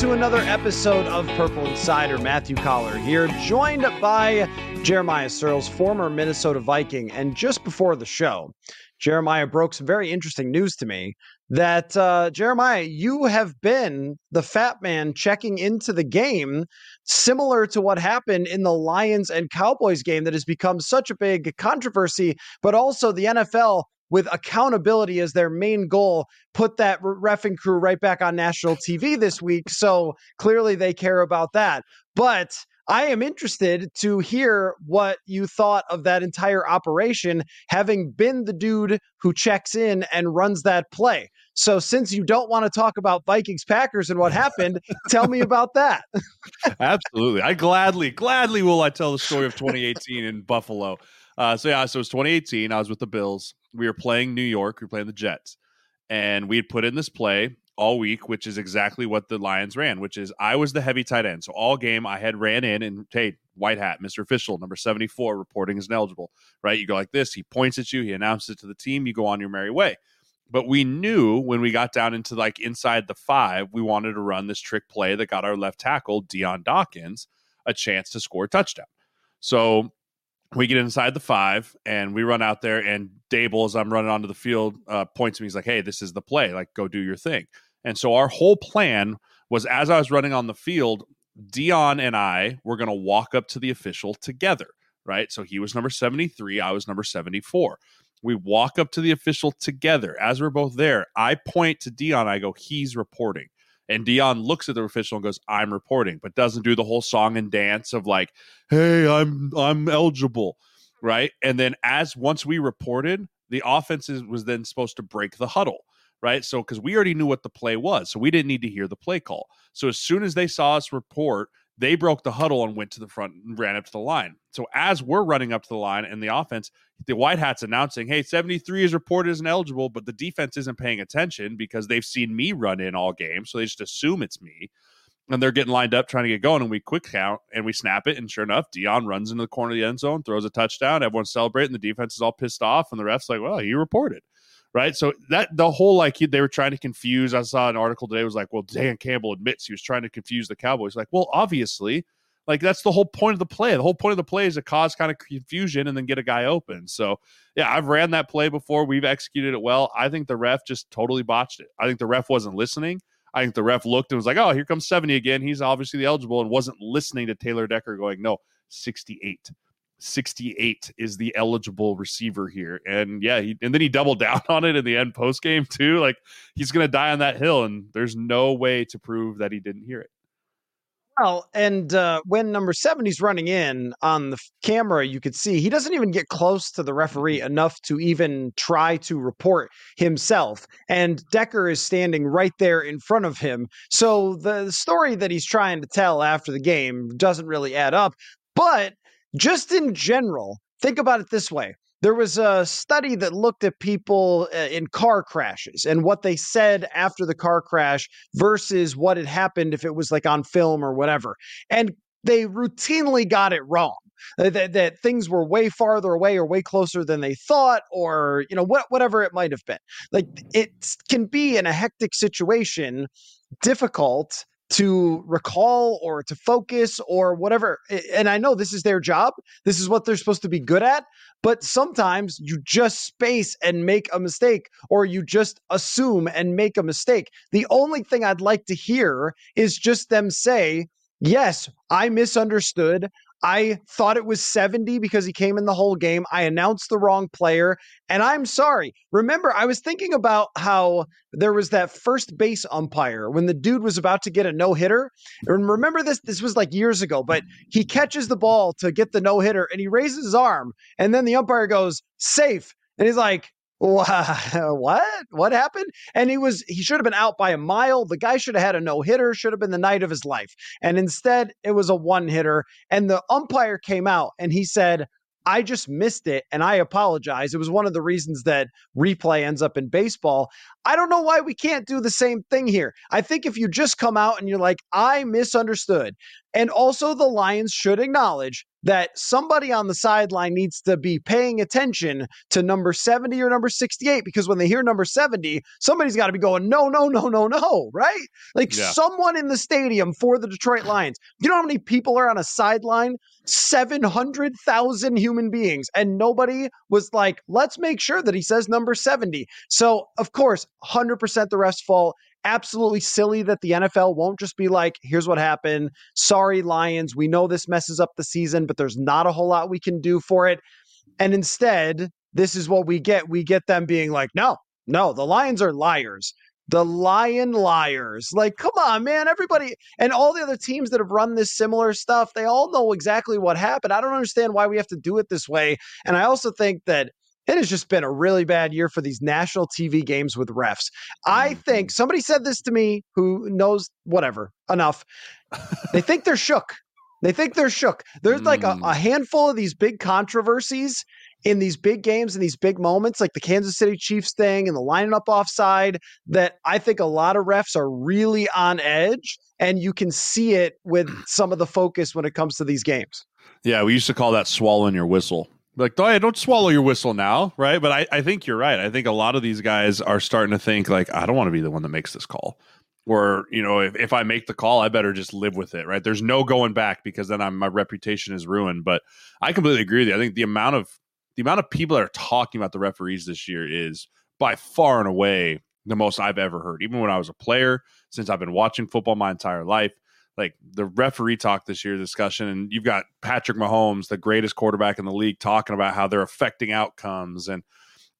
to another episode of Purple Insider. Matthew Coller here, joined by Jeremiah Sirles, former Minnesota Viking. And just before the show, Jeremiah broke some very interesting news to me that uh, Jeremiah, you have been the fat man checking into the game, similar to what happened in the Lions and Cowboys game that has become such a big controversy, but also the NFL with accountability as their main goal, put that refing crew right back on national TV this week. So clearly they care about that. But I am interested to hear what you thought of that entire operation, having been the dude who checks in and runs that play. So, since you don't want to talk about Vikings Packers and what happened, tell me about that. Absolutely. I gladly, gladly will I tell the story of 2018 in Buffalo. Uh, so, yeah, so it was 2018. I was with the Bills. We were playing New York. We were playing the Jets. And we had put in this play all week, which is exactly what the Lions ran, which is I was the heavy tight end. So all game I had ran in and hey, white hat, Mr. Official, number 74, reporting is ineligible, right? You go like this, he points at you, he announces it to the team, you go on your merry way. But we knew when we got down into like inside the five, we wanted to run this trick play that got our left tackle, Dion Dawkins, a chance to score a touchdown. So we get inside the five and we run out there and Daboll, as I'm running onto the field, uh, points to me. He's like, "Hey, this is the play. Like, go do your thing." And so our whole plan was as I was running on the field, Dion and I were going to walk up to the official together, right? So he was number 73, I was number 74. We walk up to the official together. As we're both there, I point to Dion, I go, he's reporting. And Dion looks at the official and goes, I'm reporting, but doesn't do the whole song and dance of like, hey, I'm I'm eligible. Right. And then as once we reported, the offense was then supposed to break the huddle right? So, because we already knew what the play was, so we didn't need to hear the play call. So, as soon as they saw us report, they broke the huddle and went to the front and ran up to the line. So, as we're running up to the line and the offense, the White Hats announcing, hey, 73 is reported as ineligible, but the defense isn't paying attention because they've seen me run in all game. So, they just assume it's me. And they're getting lined up trying to get going. And we quick count and we snap it. And sure enough, Dion runs into the corner of the end zone, throws a touchdown. Everyone's celebrating. The defense is all pissed off. And the ref's like, well, he reported right? So that the whole like they were trying to confuse. I saw an article today was like, well, Dan Campbell admits he was trying to confuse the Cowboys. Like, well, obviously, like that's the whole point of the play. The whole point of the play is to cause kind of confusion and then get a guy open. So yeah, I've ran that play before. We've executed it well. I think the ref just totally botched it. I think the ref wasn't listening. I think the ref looked and was like, oh, here comes 70 again. He's obviously the eligible and wasn't listening to Taylor Decker going, no, 68. 68 is the eligible receiver here. And yeah, he, and then he doubled down on it in the end post game too. Like he's going to die on that hill, and there's no way to prove that he didn't hear it. Well, and uh, when number 70's running in on the camera, you could see he doesn't even get close to the referee mm-hmm. enough to even try to report himself. And Decker is standing right there in front of him. So the story that he's trying to tell after the game doesn't really add up. But just in general, think about it this way. There was a study that looked at people uh, in car crashes and what they said after the car crash versus what had happened if it was like on film or whatever. And they routinely got it wrong. That, that, things were way farther away or way closer than they thought, or you know what, whatever it might have been. Like it can be in a hectic situation difficult to recall or to focus or whatever. And I know this is their job. This is what they're supposed to be good at. But sometimes you just space and make a mistake, or you just assume and make a mistake. The only thing I'd like to hear is just them say, Yes, I misunderstood. I thought it was 70 because he came in the whole game. I announced the wrong player, and I'm sorry. Remember, I was thinking about how there was that first base umpire when the dude was about to get a no hitter. And remember this? This was like years ago, but he catches the ball to get the no hitter and he raises his arm, and then the umpire goes, safe. And he's like, what? What happened? And he was he should have been out by a mile. The guy should have had a no hitter, should have been the night of his life. And instead, it was a one hitter. And the umpire came out and he said, I just missed it and I apologize. It was one of the reasons that replay ends up in baseball. I don't know why we can't do the same thing here. I think if you just come out and you're like, I misunderstood, And also, the Lions should acknowledge that somebody on the sideline needs to be paying attention to number 70 or number 68 because when they hear number 70, somebody's got to be going, no, no, no, no, no, right? Like yeah. someone in the stadium for the Detroit Lions. You know how many people are on a sideline? 700,000 human beings. And nobody was like, let's make sure that he says number 70. So, of course, 100% the ref's fault absolutely silly that the NFL won't just be like, here's what happened. Sorry, Lions. We know this messes up the season, but there's not a whole lot we can do for it. And instead, this is what we get. We get them being like, no, no, the Lions are liars. The Lion Liars. Like, come on, man. Everybody and all the other teams that have run this similar stuff, they all know exactly what happened. I don't understand why we have to do it this way. And I also think that it has just been a really bad year for these national TV games with refs. I mm-hmm. think somebody said this to me who knows whatever enough. they think they're shook. They think they're shook. There's like a, a, mm. handful of these big controversies in these big games and these big moments, like the Kansas City Chiefs thing and the lining up offside, that I think a lot of refs are really on edge. And you can see it with some of the focus when it comes to these games. Yeah, we used to call that swallowing your whistle like, oh, don't swallow your whistle now, right? But I, I think you're right. I think a lot of these guys are starting to think like, I don't want to be the one that makes this call. Or, you know, if, if I make the call, I better just live with it, right? There's no going back because then I'm, my reputation is ruined. But I completely agree with you. I think the amount of the amount of people that are talking about the referees this year is by far and away the most I've ever heard. Even when I was a player, since I've been watching football my entire life, like the referee talk this year discussion and you've got Patrick Mahomes, the greatest quarterback in the league, talking about how they're affecting outcomes and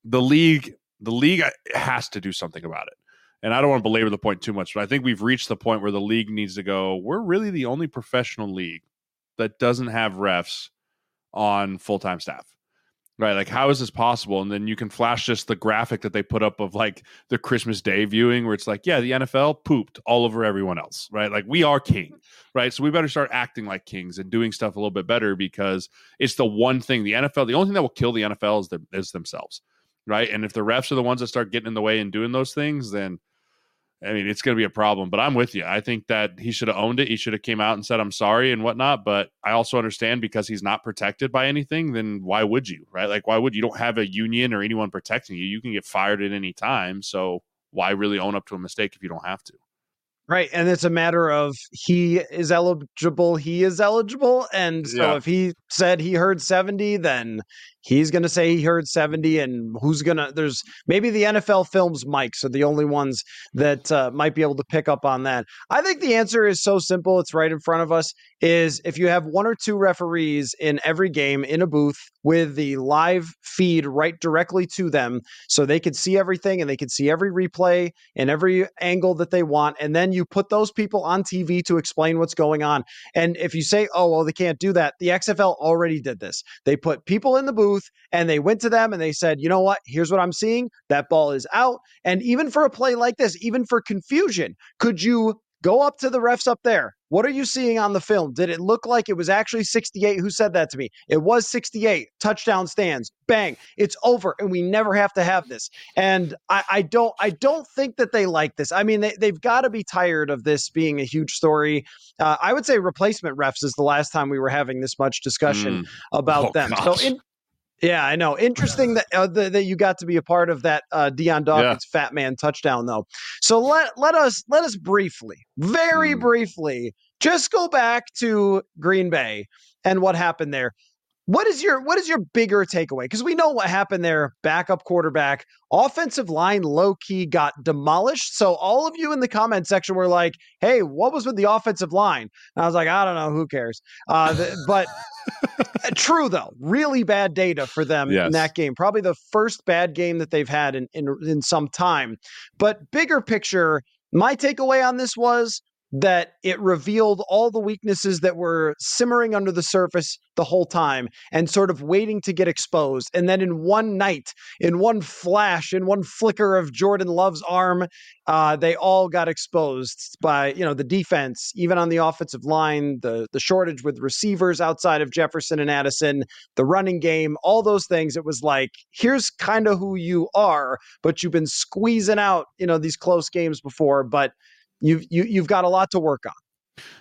the league the league uh, has to do something about it. And I don't want to belabor the point too much, but I think we've reached the point where the league needs to go, we're really the only professional league that doesn't have refs on full-time staff right like how is this possible? And then you can flash just the graphic that they put up of like the christmas day viewing where it's like yeah the nfl pooped all over everyone else right? Like we are king right? So we better start acting like kings and doing stuff a little bit better because it's the one thing the nfl the only thing that will kill the nfl is, the, is themselves right? And if the refs are the ones that start getting in the way and doing those things then I mean, it's going to be a problem. But I'm with you. I think that he should have owned it. He should have came out and said, "I'm sorry" and whatnot. But I also understand because he's not protected by anything. Then why would you, right? Like, why would you? don't have a union or anyone protecting you. You can get fired at any time. So why really own up to a mistake if you don't have to? Right. And it's a matter of he is eligible, he is eligible. And so yeah. if he said he heard 70, then he's going to say he heard 70. And who's going to, there's maybe the NFL films mics are the only ones that uh, might be able to pick up on that. I think the answer is so simple. It's right in front of us is if you have one or two referees in every game in a booth with the live feed right directly to them so they could see everything and they could see every replay and every angle that they want and then you put those people on TV to explain what's going on and if you say oh well they can't do that the XFL already did this they put people in the booth and they went to them and they said you know what here's what I'm seeing that ball is out and even for a play like this even for confusion could you Go up to the refs up there. What are you seeing on the film? Did it look like it was actually 68? Who said that to me? It was 68. Touchdown stands. Bang. It's over. And we never have to have this. And I, I don't I don't think that they like this. I mean, they, they've got to be tired of this being a huge story. Uh, I would say replacement refs is the last time we were having this much discussion mm. about oh, them. Gosh. So in yeah, I know. Interesting that uh, the, that you got to be a part of that uh, Dion Dawkins yeah. fat man touchdown, though. So let let us let us briefly, very mm. briefly, just go back to Green Bay and what happened there. What is your what is your bigger takeaway? Because we know what happened there. Backup quarterback, offensive line, low key got demolished. So all of you in the comment section were like, "Hey, what was with the offensive line?" And I was like, "I don't know. Who cares?" Uh, but true though, really bad data for them yes. in that game. Probably the first bad game that they've had in, in in some time. But bigger picture, my takeaway on this was that it revealed all the weaknesses that were simmering under the surface the whole time and sort of waiting to get exposed. And then in one night, in one flash, in one flicker of Jordan Love's arm, uh, they all got exposed by you know the defense, even on the offensive line, the the shortage with receivers outside of Jefferson and Addison, the running game, all those things. It was like here's kind of who you are, but you've been squeezing out you know these close games before, but you've you, have you have got a lot to work on.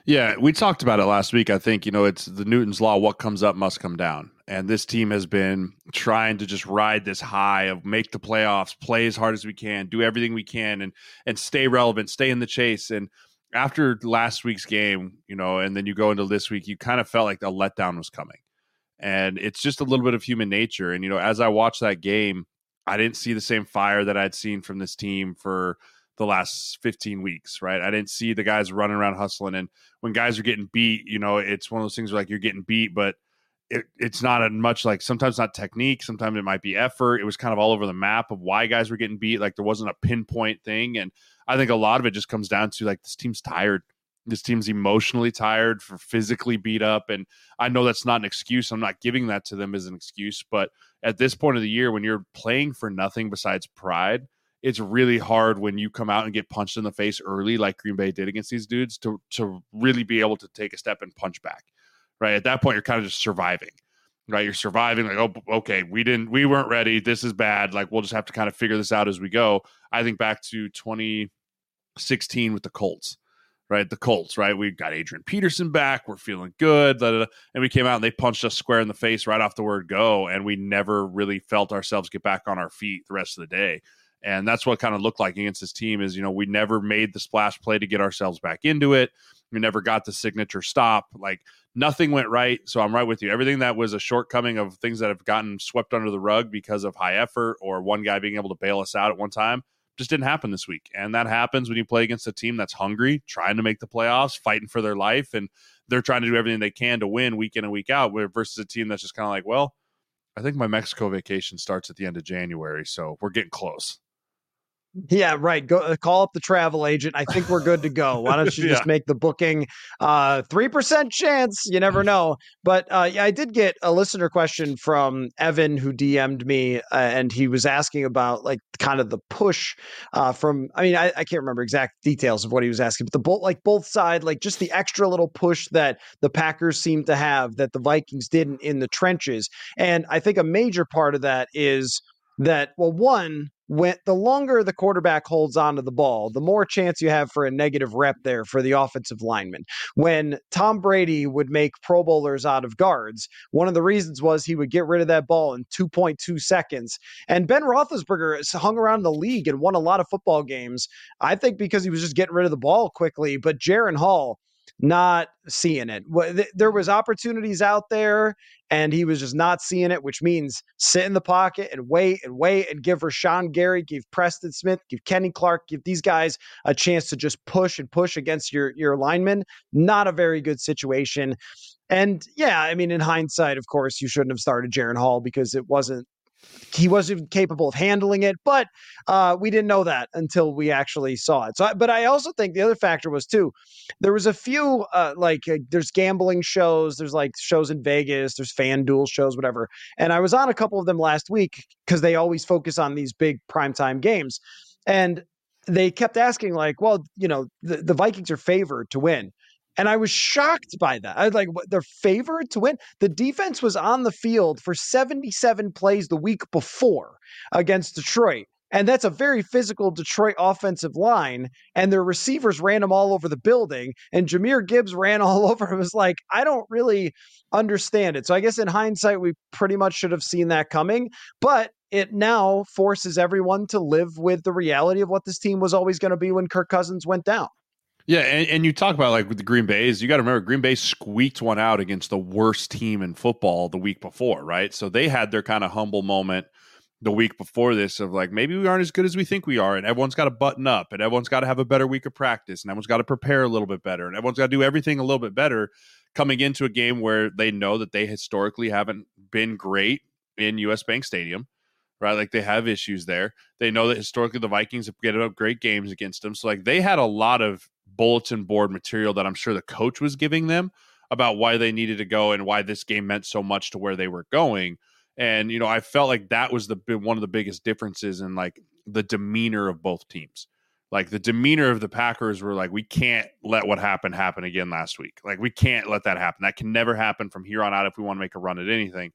Yeah, we talked about it last week. I think, you know, it's the Newton's law what comes up must come down. And this team has been trying to just ride this high of make the playoffs, play as hard as we can, do everything we can and and stay relevant, stay in the chase. And after last week's game, you know, and then you go into this week, you kind of felt like a letdown was coming. And it's just a little bit of human nature. And, you know, as I watched that game, I didn't see the same fire that I'd seen from this team for the last 15 weeks, right? I didn't see the guys running around hustling. And when guys are getting beat, you know, it's one of those things where like you're getting beat, but it, it's not a much like sometimes not technique, sometimes it might be effort. It was kind of all over the map of why guys were getting beat. Like there wasn't a pinpoint thing. And I think a lot of it just comes down to like this team's tired. This team's emotionally tired for physically beat up. And I know that's not an excuse. I'm not giving that to them as an excuse. But at this point of the year, when you're playing for nothing besides pride, it's really hard when you come out and get punched in the face early, like Green Bay did against these dudes, to to really be able to take a step and punch back. Right at that point, you're kind of just surviving. Right, you're surviving. Like, oh, okay, we didn't, we weren't ready. This is bad. Like, we'll just have to kind of figure this out as we go. I think back to 2016 with the Colts. Right, the Colts. Right, we got Adrian Peterson back. We're feeling good. Blah, blah, blah. And we came out and they punched us square in the face right off the word go, and we never really felt ourselves get back on our feet the rest of the day and that's what kind of looked like against this team is you know we never made the splash play to get ourselves back into it. We never got the signature stop. Like nothing went right. So i'm right with you. Everything that was a shortcoming of things that have gotten swept under the rug because of high effort or one guy being able to bail us out at one time just didn't happen this week. And that happens when you play against a team that's hungry trying to make the playoffs fighting for their life and they're trying to do everything they can to win week in and week out versus a team that's just kind of like well i think my mexico vacation starts at the end of january so we're getting close yeah, right. Go uh, call up the travel agent. I think we're good to go. Why don't you yeah. just make the booking? Uh, three percent chance. You never know. But uh, yeah, I did get a listener question from Evan who DM'd me, uh, and he was asking about like kind of the push uh, from. I mean, I, I, can't remember exact details of what he was asking, but the both like both side, like just the extra little push that the Packers seem to have that the Vikings didn't in the trenches, and I think a major part of that is that well, one when the longer the quarterback holds onto the ball, the more chance you have for a negative rep there for the offensive lineman. When Tom Brady would make Pro Bowlers out of guards, one of the reasons was he would get rid of that ball in 2.2 seconds. And Ben Roethlisberger hung around the league and won a lot of football games. I think because he was just getting rid of the ball quickly. But Jaren Hall, not seeing it. There was opportunities out there, and he was just not seeing it, which means sit in the pocket and wait and wait and give Rashan Gary, give Preston Smith, give Kenny Clark, give these guys a chance to just push and push against your your linemen. Not a very good situation. And yeah, I mean, in hindsight, of course, you shouldn't have started Jaren Hall because it wasn't he wasn't capable of handling it, but uh, we didn't know that until we actually saw it. So, but I also think the other factor was too, there was a few uh, like uh, there's gambling shows, there's like shows in Vegas, there's FanDuel shows, whatever, and I was on a couple of them last week because they always focus on these big primetime games, and they kept asking like, well, you know, the, the Vikings are favored to win. And I was shocked by that. I was like, what, they're favored to win. The defense was on the field for 77 plays the week before against Detroit. And that's a very physical Detroit offensive line. And their receivers ran them all over the building. And Jahmyr Gibbs ran all over. It was like, I don't really understand it. So I guess in hindsight, we pretty much should have seen that coming. But it now forces everyone to live with the reality of what this team was always going to be when Kirk Cousins went down. Yeah, and, and you talk about like with the Green Bays, you got to remember Green Bay squeaked one out against the worst team in football the week before, right? So they had their kind of humble moment the week before this of like maybe we aren't as good as we think we are, and everyone's got to button up, and everyone's got to have a better week of practice, and everyone's got to prepare a little bit better, and everyone's got to do everything a little bit better coming into a game where they know that they historically haven't been great in US Bank Stadium right? Like they have issues there. They know that historically the Vikings have get up great games against them. So like they had a lot of bulletin board material that I'm sure the coach was giving them about why they needed to go and why this game meant so much to where they were going. And you know, I felt like that was the one of the biggest differences in like the demeanor of both teams. Like the demeanor of the Packers were like, we can't let what happened happen again last week. Like we can't let that happen. That can never happen from here on out if we want to make a run at anything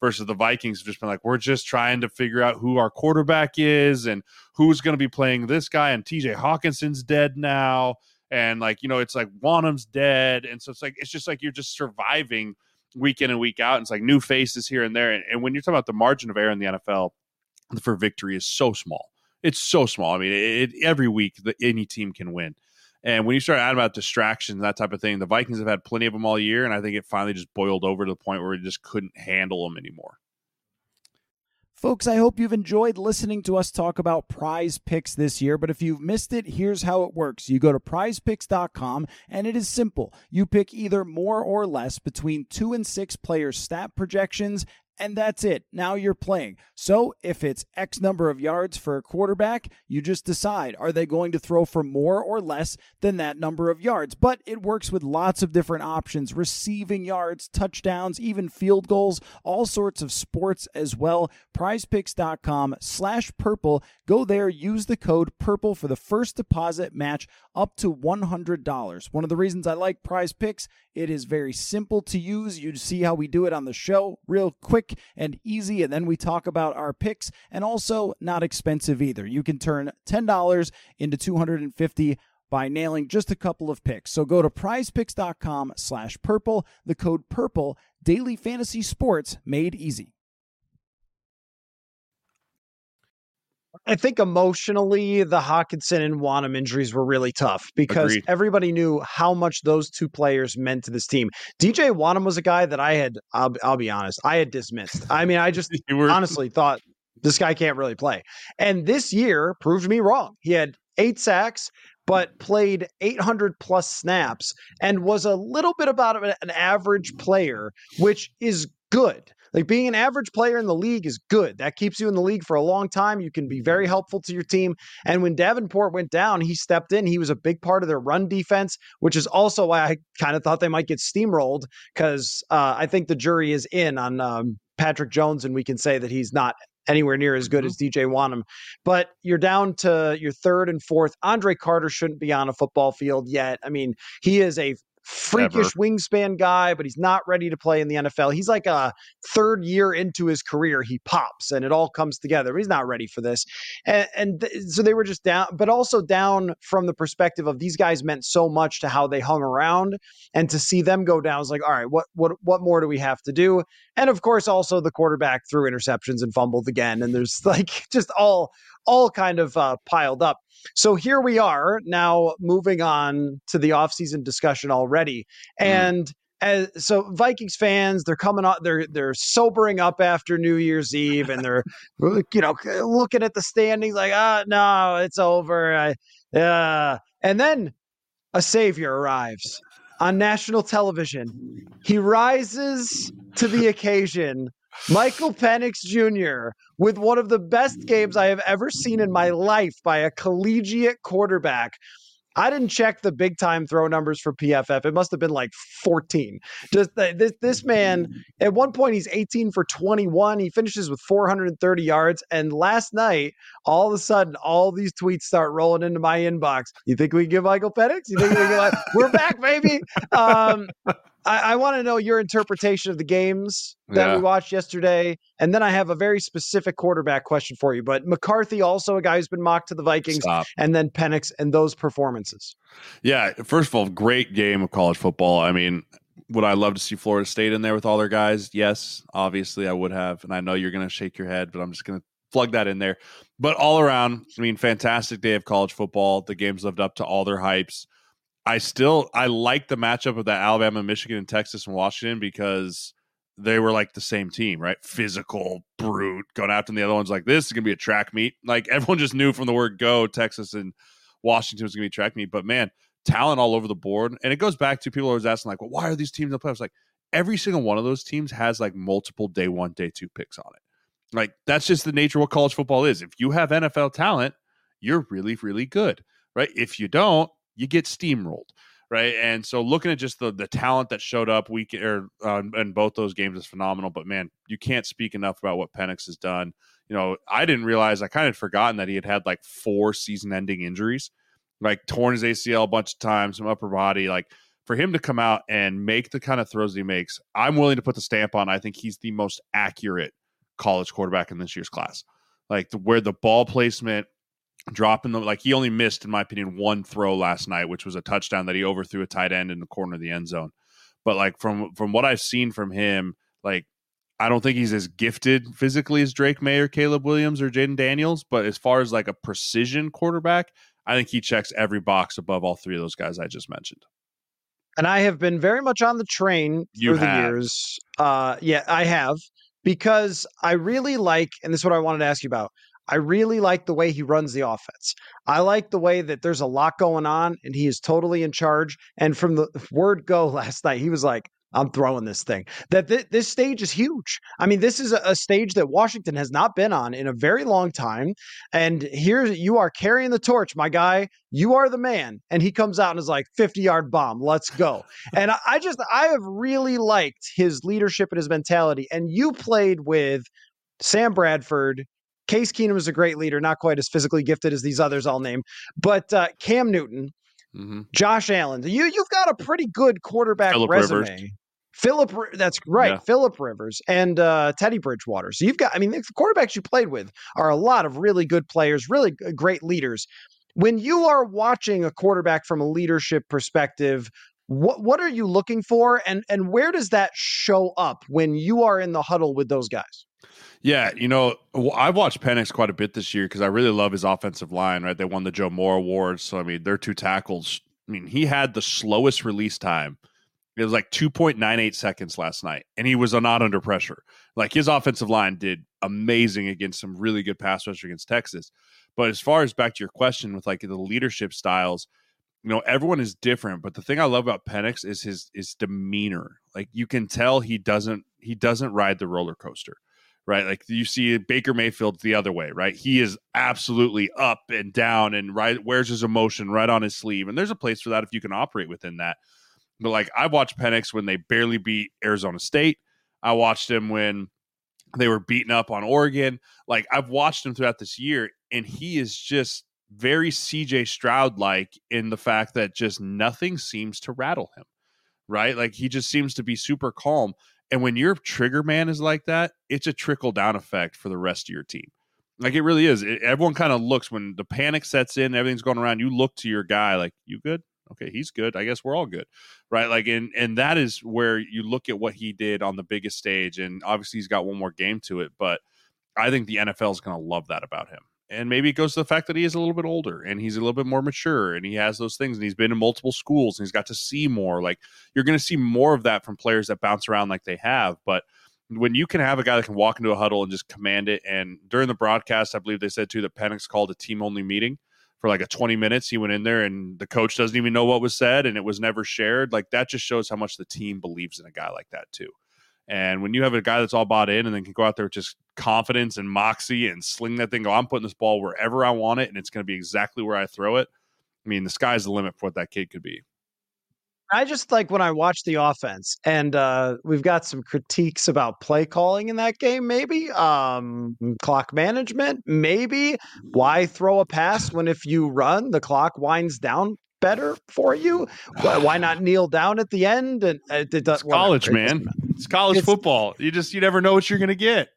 versus the Vikings have just been like, we're just trying to figure out who our quarterback is and who's going to be playing this guy. And TJ Hockenson's dead now and like you know it's like Wonnum's dead, and so it's like it's just like you're just surviving week in and week out. And it's like new faces here and there, and, and when you're talking about the margin of error in the NFL for victory is so small. It's so small. I mean, it, it, every week the, any team can win. And when you start adding about distractions, that type of thing, the Vikings have had plenty of them all year, and I think it finally just boiled over to the point where we just couldn't handle them anymore. Folks, I hope you've enjoyed listening to us talk about prize picks this year, but if you've missed it, here's how it works. You go to prizepicks.com and it is simple. You pick either more or less between two and six players' stat projections and that's it. Now you're playing. So if it's X number of yards for a quarterback, you just decide are they going to throw for more or less than that number of yards? But it works with lots of different options receiving yards, touchdowns, even field goals, all sorts of sports as well. Prizepicks.com slash purple. Go there, use the code purple for the first deposit match up to $100. One of the reasons I like Prize Picks, it is very simple to use. You see how we do it on the show, real quick and easy, and then we talk about our picks and also not expensive either. You can turn $10 into 250 by nailing just a couple of picks. So go to prizepicks.com slash purple, the code purple, daily fantasy sports made easy. I think emotionally, the Hockenson and Wonnum injuries were really tough because Agreed. everybody knew how much those two players meant to this team. DJ Wonnum was a guy that I had, I'll, I'll be honest, I had dismissed. I mean, I just were- honestly thought this guy can't really play. And this year proved me wrong. He had eight sacks, but played 800 plus snaps and was a little bit about an average player, which is good. Like being an average player in the league is good. That keeps you in the league for a long time. You can be very helpful to your team. And when Davenport went down, he stepped in. He was a big part of their run defense, which is also why I kind of thought they might get steamrolled because uh, I think the jury is in on um, Patrick Jones, and we can say that he's not anywhere near as good as DJ Wonnum. But you're down to your third and fourth. Andre Carter shouldn't be on a football field yet. I mean, he is a freakish wingspan guy, but he's not ready to play in the NFL. He's like a third year into his career, he pops and it all comes together. He's not ready for this. And, and th- so they were just down, but also down from the perspective of these guys meant so much to how they hung around and to see them go down is like, all right, what what what more do we have to do? And of course, also the quarterback threw interceptions and fumbled again. And there's like just all all kind of uh, piled up. So here we are now moving on to the offseason discussion already. And as, so Vikings fans, they're coming out, they're they're sobering up after New Year's Eve and they're you know looking at the standings like, ah, no, it's over. I, uh, and then a savior arrives on national television. He rises to the occasion. Michael Penix Jr. with one of the best games I have ever seen in my life by a collegiate quarterback. I didn't check the big time throw numbers for PFF. It must have been like 14. Just th- this this man at one point he's 18 for 21. He finishes with 430 yards and last night all of a sudden all these tweets start rolling into my inbox. You think we can give Michael Penix? You think we can give, we're back baby? Um I, I want to know your interpretation of the games that Yeah. we watched yesterday. And then I have a very specific quarterback question for you. But McCarthy, also a guy who's been mocked to the Vikings, Stop. and then Penix and those performances. Yeah, first of all, great game of college football. I mean, would I love to see Florida State in there with all their guys? Yes, obviously I would have. And I know you're going to shake your head, but I'm just going to plug that in there. But all around, I mean, fantastic day of college football. The games lived up to all their hypes. I still I like the matchup of that Alabama, Michigan, and Texas and Washington because they were like the same team, right? Physical, brute, going after the other ones like this is gonna be a track meet. Like everyone just knew from the word go, Texas and Washington was gonna be a track meet. But man, talent all over the board. And it goes back to people always asking, like, well, why are these teams in the playoffs? Like every single one of those teams has like multiple day one, day two picks on it. Like that's just the nature of what college football is. If you have NFL talent, you're really, really good. Right. If you don't, you get steamrolled. Right. And so looking at just the the talent that showed up week or uh, in both those games is phenomenal. But man, you can't speak enough about what Penix has done. You know, I didn't realize I kind of forgotten that he had had like four season ending injuries, like torn his ACL a bunch of times, some upper body. Like for him to come out and make the kind of throws he makes, I'm willing to put the stamp on. I think he's the most accurate college quarterback in this year's class. Like the, where the ball placement, dropping the like he only missed, in my opinion, one throw last night, which was a touchdown that he overthrew a tight end in the corner of the end zone. But like from from what I've seen from him, like I don't think he's as gifted physically as Drake Maye or Caleb Williams or Jayden Daniels. But as far as like a precision quarterback, I think he checks every box above all three of those guys I just mentioned. And I have been very much on the train You through the years. Uh, yeah, I have because I really like, and this is what I wanted to ask you about. I really like the way he runs the offense. I like the way that there's a lot going on and he is totally in charge. And from the word go last night, he was like, I'm throwing this thing. That th- this stage is huge. I mean, this is a, a stage that Washington has not been on in a very long time. And here you are carrying the torch, my guy. You are the man. And he comes out and is like, 50 yard bomb. Let's go. and I, I just, I have really liked his leadership and his mentality. And you played with Sam Bradford. Case Keenum is a great leader, not quite as physically gifted as these others I'll name, but uh, Cam Newton, Mm-hmm. Josh Allen. You you've got a pretty good quarterback Philip resume. Rivers. Philip, that's right. Yeah. Philip Rivers and uh, Teddy Bridgewater. So you've got, I mean, the quarterbacks you played with are a lot of really good players, really great leaders. When you are watching a quarterback from a leadership perspective, what what are you looking for, and and where does that show up when you are in the huddle with those guys? Yeah, you know, I've watched Penix quite a bit this year because I really love his offensive line. Right, they won the Joe Moore Award, so I mean, their two tackles. I mean, he had the slowest release time. It was like two point nine eight seconds last night, and he was not under pressure. Like his offensive line did amazing against some really good pass rush against Texas. But as far as back to your question with like the leadership styles, you know, everyone is different. But the thing I love about Penix is his his demeanor. Like you can tell he doesn't he doesn't ride the roller coaster right? Like you see Baker Mayfield the other way, right? He is absolutely up and down and right wears his emotion right on his sleeve. And there's a place for that if you can operate within that. But like I watched Penix when they barely beat Arizona State. I watched him when they were beaten up on Oregon. Like I've watched him throughout this year, and he is just very CJ Stroud like in the fact that just nothing seems to rattle him. Right? Like he just seems to be super calm. And when your trigger man is like that, it's a trickle down effect for the rest of your team. Like it really is. It, everyone kind of looks when the panic sets in, everything's going around. You look to your guy like, "You good? Okay, he's good. I guess we're all good." Right? Like and and that is where you look at what he did on the biggest stage and obviously he's got one more game to it, but I think the NFL is going to love that about him. And maybe it goes to the fact that he is a little bit older and he's a little bit more mature and he has those things and he's been in multiple schools and he's got to see more. Like you're going to see more of that from players that bounce around like they have. But when you can have a guy that can walk into a huddle and just command it, and during the broadcast, I believe they said too that Penix called a team only meeting for like a 20 minutes. He went in there and the coach doesn't even know what was said and it was never shared. Like that just shows how much the team believes in a guy like that too. And when you have a guy that's all bought in and then can go out there with just confidence and moxie and sling that thing, go, I'm putting this ball wherever I want it and it's going to be exactly where I throw it. I mean, the sky's the limit for what that kid could be. I just like when I watch the offense, and uh, we've got some critiques about play calling in that game. Maybe um, clock management. Maybe why throw a pass when if you run, the clock winds down better for you. Why, why not kneel down at the end? And uh, it, It's college, man. It's college It's- football. You just you never know what you're going to get.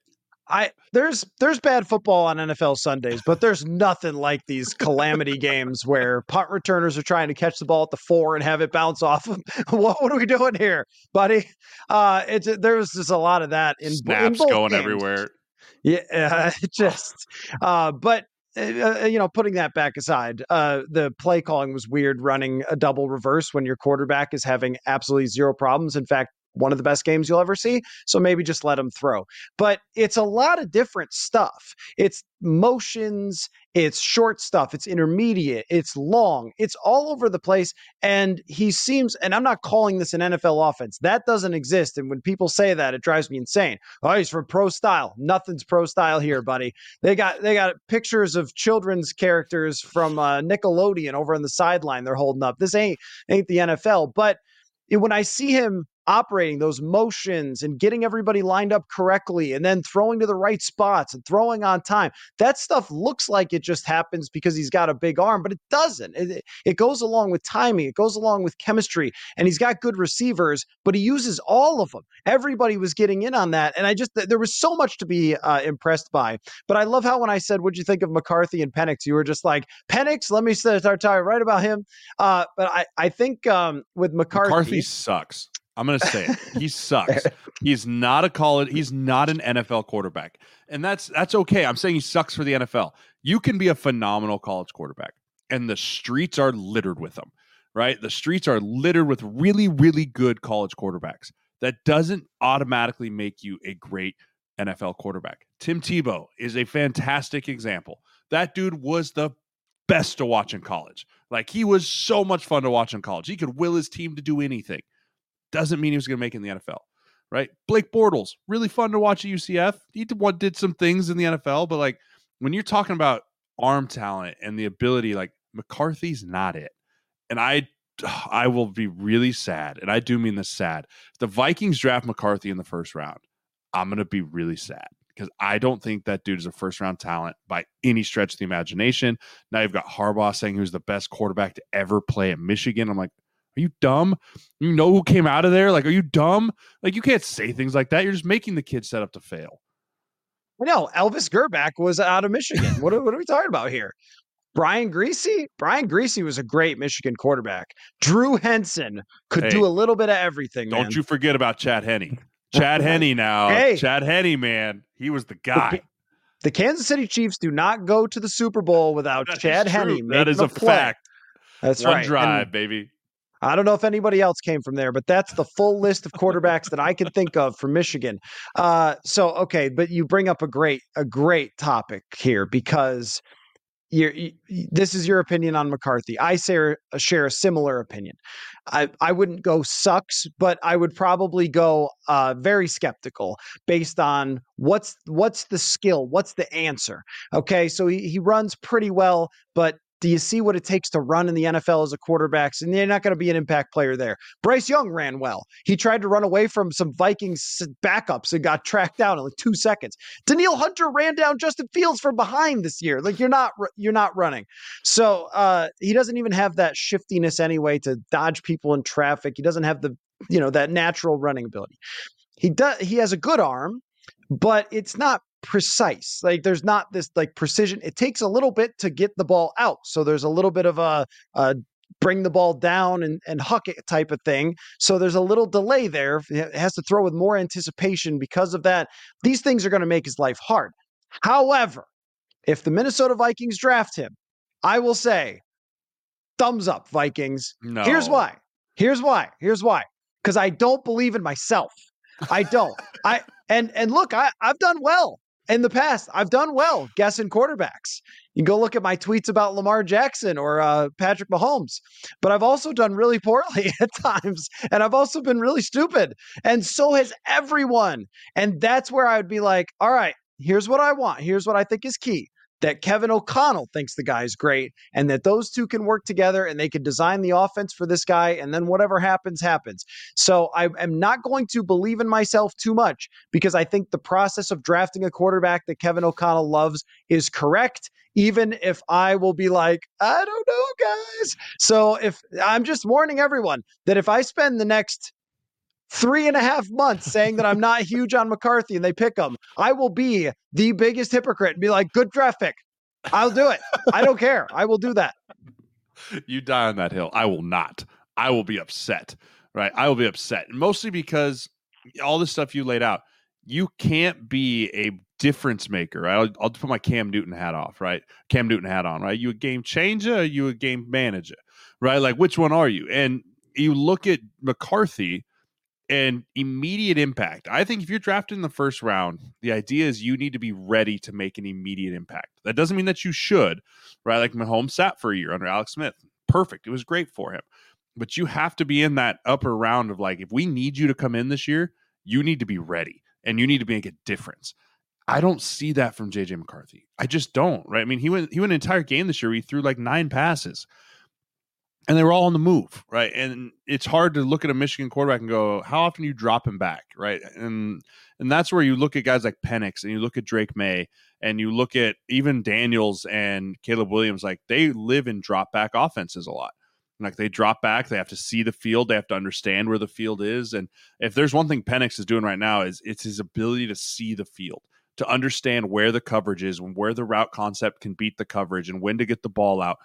I there's there's bad football on NFL Sundays, but there's nothing like these calamity games where punt returners are trying to catch the ball at the four and have it bounce off. what, what are we doing here, buddy? Uh, it's there's just a lot of that in, bo- in Snaps going games. everywhere. Yeah, it just uh, but uh, you know, putting that back aside, uh, the play calling was weird. Running a double reverse when your quarterback is having absolutely zero problems. In fact, one of the best games you'll ever see. So maybe just let him throw. But it's a lot of different stuff. It's motions, it's short stuff, it's intermediate, it's long, it's all over the place. And he seems, and I'm not calling this an NFL offense. That doesn't exist. And when people say that, it drives me insane. Oh, he's from pro style. Nothing's pro style here, buddy. They got they got pictures of children's characters from uh, Nickelodeon over on the sideline. They're holding up. This ain't ain't the NFL. But when I see him operating, those motions and getting everybody lined up correctly and then throwing to the right spots and throwing on time. That stuff looks like it just happens because he's got a big arm, but it doesn't. It, it goes along with timing, it goes along with chemistry, and he's got good receivers, but he uses all of them. Everybody was getting in on that. And I just, there was so much to be uh, impressed by. But I love how when I said, What'd you think of McCarthy and Penix? You were just like, Penix, let me start talking right about him. Uh, but I, I think um, with McCarthy, McCarthy sucks. I'm going to say it. He sucks. he's not a college. He's not an NFL quarterback, and that's that's okay. I'm saying he sucks for the NFL. You can be a phenomenal college quarterback, and the streets are littered with them. Right, the streets are littered with really, really good college quarterbacks. That doesn't automatically make you a great NFL quarterback. Tim Tebow is a fantastic example. That dude was the best to watch in college. Like he was so much fun to watch in college. He could will his team to do anything. Doesn't mean he was going to make it in the NFL, right? Blake Bortles, really fun to watch at UCF. He did, some things in the NFL, but like when you're talking about arm talent and the ability, like McCarthy's not it. And I I will be really sad, and I do mean this sad. If the Vikings draft McCarthy in the first round, I'm going to be really sad because I don't think that dude is a first round talent by any stretch of the imagination. Now you've got Harbaugh saying was the best quarterback to ever play at Michigan. I'm like, are you dumb? You know who came out of there? Like, are you dumb? Like, you can't say things like that. You're just making the kid set up to fail. No, Elvis Grbac was out of Michigan. what, are, what are we talking about here? Brian Griese? Brian Griese was a great Michigan quarterback. Drew Henson could hey, do a little bit of everything. Don't man. you forget about Chad Henne. Chad Henne now. Hey, Chad Henne, man. He was the guy. The, the, Kansas City Chiefs do not go to the Super Bowl without that Chad Henne. That is a, a fact. That's One right. drive, and, baby. I don't know if anybody else came from there, but that's the full list of quarterbacks that I can think of from Michigan. Uh, so okay, but you bring up a great a great topic here because you, this is your opinion on McCarthy. I share, share a similar opinion. I, I wouldn't go sucks, but I would probably go uh, very skeptical based on what's what's the skill, what's the answer. Okay, so he, he runs pretty well, but do you see what it takes to run in the NFL as a quarterback? And you're not going to be an impact player there. Bryce Young ran well. He tried to run away from some Vikings backups and got tracked down in like two seconds. Danielle Hunter ran down Justin Fields from behind this year. Like you're not you're not running. So uh, he doesn't even have that shiftiness anyway to dodge people in traffic. He doesn't have the you know that natural running ability. He does. He has a good arm, but it's not precise. Like there's not this like precision. It takes a little bit to get the ball out. So there's a little bit of a, a bring the ball down and, and huck it type of thing. So there's a little delay there. It has to throw with more anticipation because of that. These things are going to make his life hard. However, if the Minnesota Vikings draft him, I will say thumbs up, Vikings. No. Here's why. Here's why. Here's why. Because I don't believe in myself. I don't. I and and look, I, I've done well in the past, I've done well guessing quarterbacks. You can go look at my tweets about Lamar Jackson or uh, Patrick Mahomes, but I've also done really poorly at times, and I've also been really stupid, and so has everyone. And that's where I would be like, all right, here's what I want. Here's what I think is key that Kevin O'Connell thinks the guy is great and that those two can work together and they can design the offense for this guy and then whatever happens happens. So I am not going to believe in myself too much because I think the process of drafting a quarterback that Kevin O'Connell loves is correct even if I will be like, I don't know, guys. So if I'm just warning everyone that if I spend the next three and a half months saying that I'm not huge on McCarthy and they pick him, I will be the biggest hypocrite and be like, good draft pick. I'll do it. I don't care. I will do that. You die on that hill. I will not. I will be upset. Right. I will be upset. Mostly because all the stuff you laid out, you can't be a difference maker. I'll, I'll put my Cam Newton hat off, right? Cam Newton hat on, right? You a game changer you a game manager, right? Like which one are you? And you look at McCarthy and immediate impact. I think if you're drafted in the first round, the idea is you need to be ready to make an immediate impact. That doesn't mean that you should, right? Like Mahomes sat for a year under Alex Smith. Perfect. It was great for him. But you have to be in that upper round of like, if we need you to come in this year, you need to be ready and you need to make a difference. I don't see that from JJ McCarthy. I just don't, right? I mean, he went he went an entire game this year. He threw like nine passes. And they were all on the move, right? And it's hard to look at a Michigan quarterback and go, how often you drop him back, right? And and that's where you look at guys like Penix and you look at Drake Maye and you look at even Daniels and Caleb Williams, like they live in drop back offenses a lot. Like they drop back, they have to see the field, they have to understand where the field is. And if there's one thing Penix is doing right now, is it's his ability to see the field, to understand where the coverage is, and where the route concept can beat the coverage, and when to get the ball out.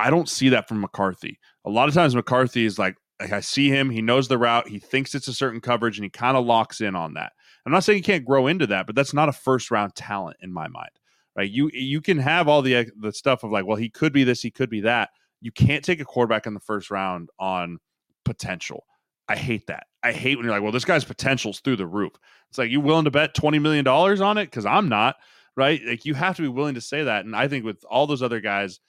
I don't see that from McCarthy. A lot of times McCarthy is like, like I see him, he knows the route, he thinks it's a certain coverage, and he kind of locks in on that. I'm not saying he can't grow into that, but that's not a first round talent in my mind. Right? You you can have all the the stuff of like, well, he could be this, he could be that. You can't take a quarterback in the first round on potential. I hate that. I hate when you're like, well, this guy's potential's through the roof. It's like you willing to bet twenty million dollars on it because I'm not. Right? Like you have to be willing to say that. And I think with all those other guys,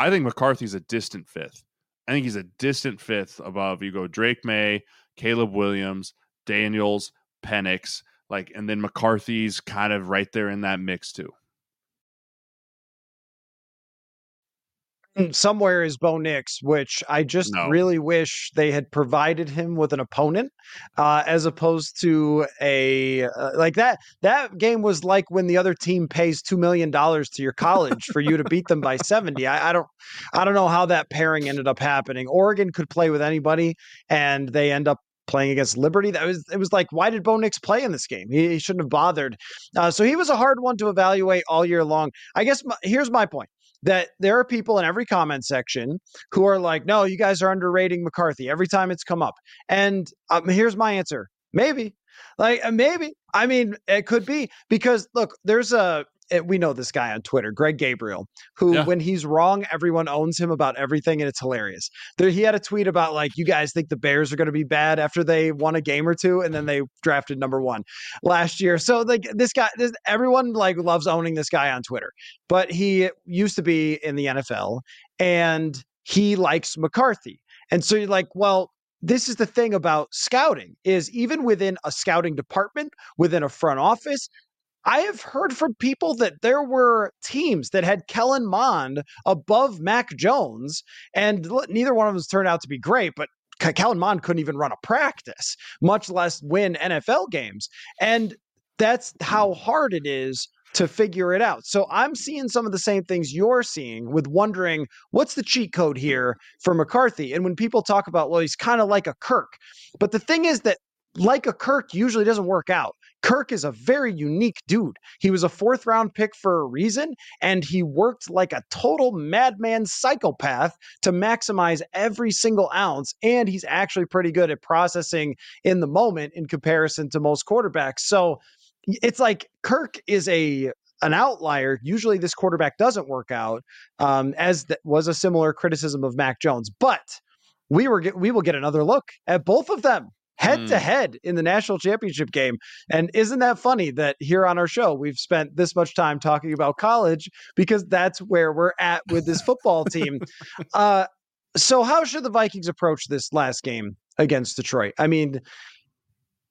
I think McCarthy's a distant fifth. I think he's a distant fifth above. You go Drake Maye, Caleb Williams, Daniels, Penix, like, and then McCarthy's kind of right there in that mix too. Somewhere is Bo Nix, which I just no. really wish they had provided him with an opponent, uh, as opposed to a uh, like that. That game was like when the other team pays two million dollars to your college for you to beat them by seventy. I, I, don't, I don't know how that pairing ended up happening. Oregon could play with anybody, and they end up playing against Liberty. That was it was like, why did Bo Nix play in this game? He, he shouldn't have bothered. Uh, so he was a hard one to evaluate all year long. I guess my, here's my point that there are people in every comment section who are like, no, you guys are underrating McCarthy every time it's come up. And um, here's my answer maybe. Like, uh, maybe. I mean, it could be because look, there's a Eh, we know this guy on Twitter, Greg Gabriel, who yeah. when he's wrong, everyone owns him about everything, and it's hilarious. There, he had a tweet about like, you guys think the Bears are going to be bad after they won a game or two, and then they drafted number one last year. So like this guy, this, everyone like loves owning this guy on Twitter, but he used to be in the NFL, and he likes McCarthy, and so you're like, well, this is the thing about scouting is even within a scouting department within a front office I have heard from people that there were teams that had Kellen Mond above Mac Jones, and neither one of them turned out to be great, but Kellen Mond couldn't even run a practice, much less win NFL games. And that's how mm. hard it is to figure it out. So I'm seeing some of the same things you're seeing with wondering what's the cheat code here for McCarthy. And when people talk about, well, he's kind of like a Kirk. But the thing is that like a Kirk usually doesn't work out. Kirk is a very unique dude. He was a fourth round pick for a reason, and he worked like a total madman psychopath to maximize every single ounce. And he's actually pretty good at processing in the moment in comparison to most quarterbacks. So it's like Kirk is a an outlier. Usually, this quarterback doesn't work out, um, as was a similar criticism of Mac Jones. But we were get, we will get another look at both of them head to mm. head in the national championship game. And isn't that funny that here on our show, we've spent this much time talking about college because that's where we're at with this football team. Uh, so, how should the Vikings approach this last game against Detroit? I mean,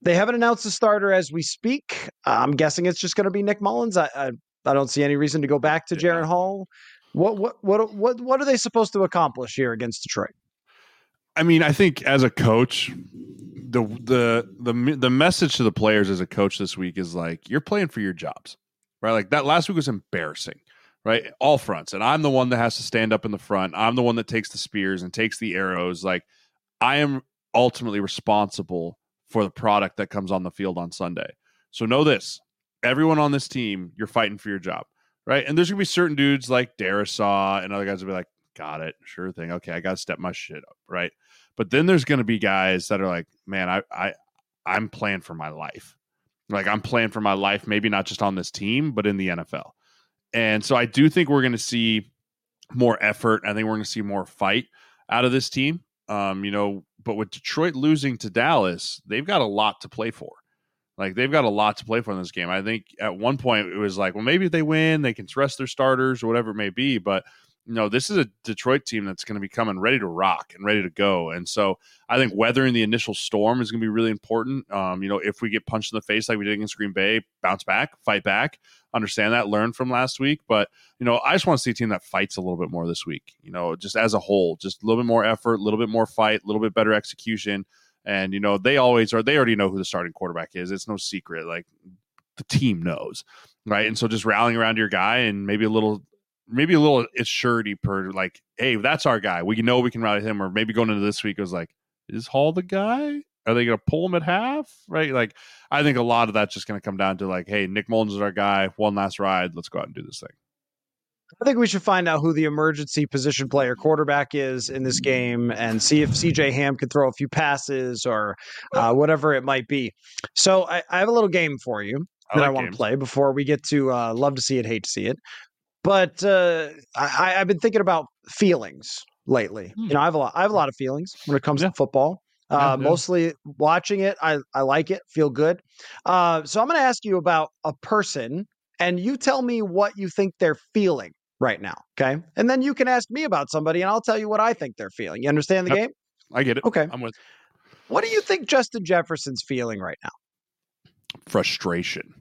they haven't announced the starter as we speak. I'm guessing it's just going to be Nick Mullens. I, I, I don't see any reason to go back to Jaren Hall. What what what what what are they supposed to accomplish here against Detroit? I mean, I think as a coach, the the the the message to the players as a coach this week is like you're playing for your jobs, right? Like that last week was embarrassing, right? All fronts, and I'm the one that has to stand up in the front. I'm the one that takes the spears and takes the arrows. Like I am ultimately responsible for the product that comes on the field on Sunday. So know this: everyone on this team, you're fighting for your job, right? And there's gonna be certain dudes like Darrisaw and other guys will be like, "Got it, sure thing. Okay, I got to step my shit up, right?" But then there's going to be guys that are like, man, I, I, I'm playing for my life. Like I'm playing for my life, maybe not just on this team, but in the NFL. And so I do think we're going to see more effort. I think we're going to see more fight out of this team. Um, you know, but with Detroit losing to Dallas, they've got a lot to play for. Like they've got a lot to play for in this game. I think at one point it was like, well, maybe if they win, they can rest their starters or whatever it may be. But know, this is a Detroit team that's going to be coming ready to rock and ready to go. And so I think weathering the initial storm is going to be really important. Um, you know, if we get punched in the face like we did against Green Bay, bounce back, fight back, understand that, learn from last week. But, you know, I just want to see a team that fights a little bit more this week, you know, just as a whole, just a little bit more effort, a little bit more fight, a little bit better execution. And, you know, they always are, they already know who the starting quarterback is. It's no secret. Like the team knows right? And so just rallying around your guy and maybe a little maybe a little surety per like, hey, that's our guy. We know we can rally him. Or maybe going into this week it was like, is Hall the guy? Are they going to pull him at half? Right? Like, I think a lot of that's just going to come down to like, hey, Nick Mullens is our guy. One last ride. Let's go out and do this thing. I think we should find out who the emergency position player quarterback is in this game and see if CJ Ham can throw a few passes or uh, whatever it might be. So I, I, have a little game for you I that like I want to play before we get to uh, love to see it, hate to see it. But uh, I, have been thinking about feelings lately. Hmm. You know, I have a lot. I have a lot of feelings when it comes yeah. to football. Uh, yeah. Mostly watching it, I I like it, feel good. Uh, so I'm going to ask you about a person, and you tell me what you think they're feeling right now. Okay, and then you can ask me about somebody, and I'll tell you what I think they're feeling. You understand the game? I get it. Okay, I'm with. What do you think Justin Jefferson's feeling right now? Frustration.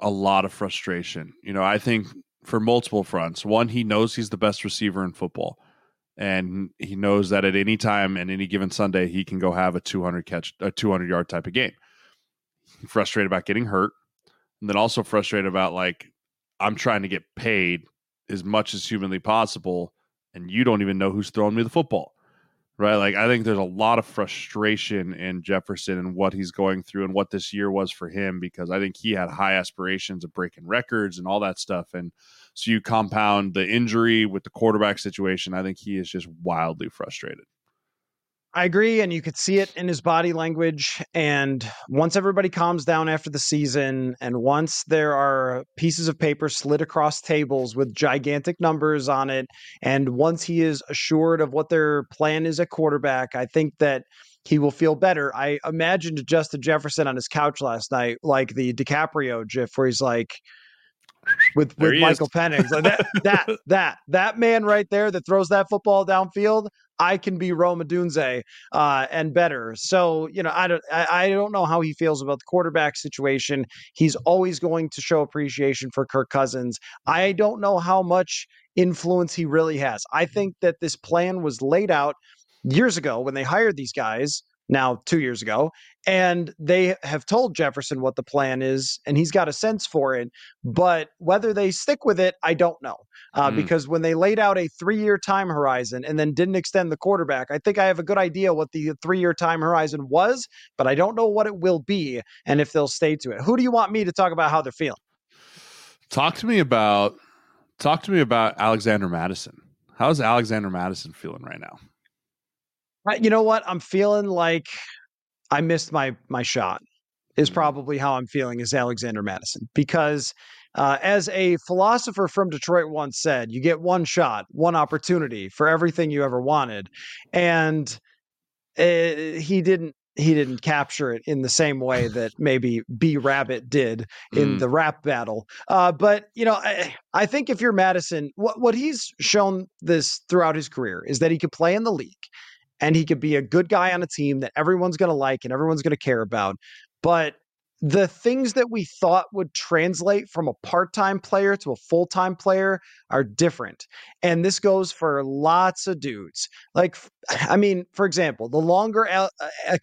A lot of frustration. You know, I think for multiple fronts. One, he knows he's the best receiver in football. And he knows that at any time and any given Sunday, he can go have a 200 catch, a 200 yard type of game. Frustrated about getting hurt. And then also frustrated about, like, I'm trying to get paid as much as humanly possible. And you don't even know who's throwing me the football right? Like I think there's a lot of frustration in Jefferson and what he's going through and what this year was for him because I think he had high aspirations of breaking records and all that stuff. And so you compound the injury with the quarterback situation. I think he is just wildly frustrated. I agree, and you could see it in his body language. And once everybody calms down after the season, and once there are pieces of paper slid across tables with gigantic numbers on it, and once he is assured of what their plan is at quarterback, I think that he will feel better. I imagined Justin Jefferson on his couch last night, like the DiCaprio gif, where he's like, with with Michael Penix. Like that that that that man right there that throws that football downfield, I can be Rome Odunze uh, and better. So you know, I don't I, I, don't know how he feels about the quarterback situation. He's always going to show appreciation for Kirk Cousins. I don't know how much influence he really has. I think that this plan was laid out years ago when they hired these guys now two years ago. And they have told Jefferson what the plan is, and he's got a sense for it. But whether they stick with it, I don't know. Uh, mm. Because when they laid out a three year time horizon and then didn't extend the quarterback, I think I have a good idea what the three year time horizon was, but I don't know what it will be and if they'll stay to it. Who do you want me to talk about how they're feeling? Talk to me about talk to me about Alexander Mattison. How's Alexander Mattison feeling right now? You know what? I'm feeling like I missed my my shot. Is mm. probably how I'm feeling as Alexander Mattison because uh, as a philosopher from Detroit once said, you get one shot, one opportunity for everything you ever wanted, and uh, he didn't he didn't capture it in the same way that maybe B Rabbit did in mm. the rap battle. Uh, but you know, I, I, think if you're Mattison, what what he's shown this throughout his career is that he could play in the league and he could be a good guy on a team that everyone's going to like and everyone's going to care about. But the things that we thought would translate from a part-time player to a full-time player are different and this goes for lots of dudes. Like i mean for example the longer uh,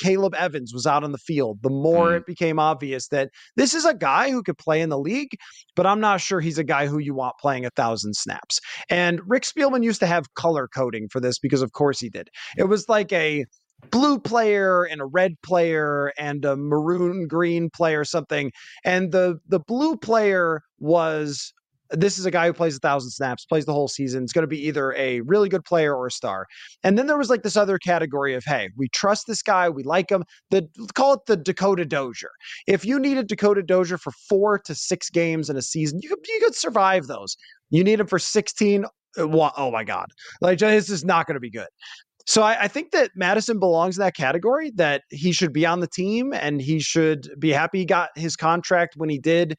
caleb evans was out on the field the more mm. it became obvious that this is a guy who could play in the league but i'm not sure he's a guy who you want playing a thousand snaps. And rick spielman used to have color coding for this because of course he did. It was like a blue player and a red player and a maroon green player something and the the blue player was this is a guy who plays a thousand snaps, plays the whole season. It's going to be either a really good player or a star. And then there was like this other category of, hey, we trust this guy, we like him. The call it the Dakota Dozier. If you needed Dakota Dozier for four to six games in a season, you could you could survive those. You need him for sixteen. Uh, oh my God, like this is not going to be good. So I, I, think that Mattison belongs in that category. That he should be on the team and he should be happy he got his contract when he did.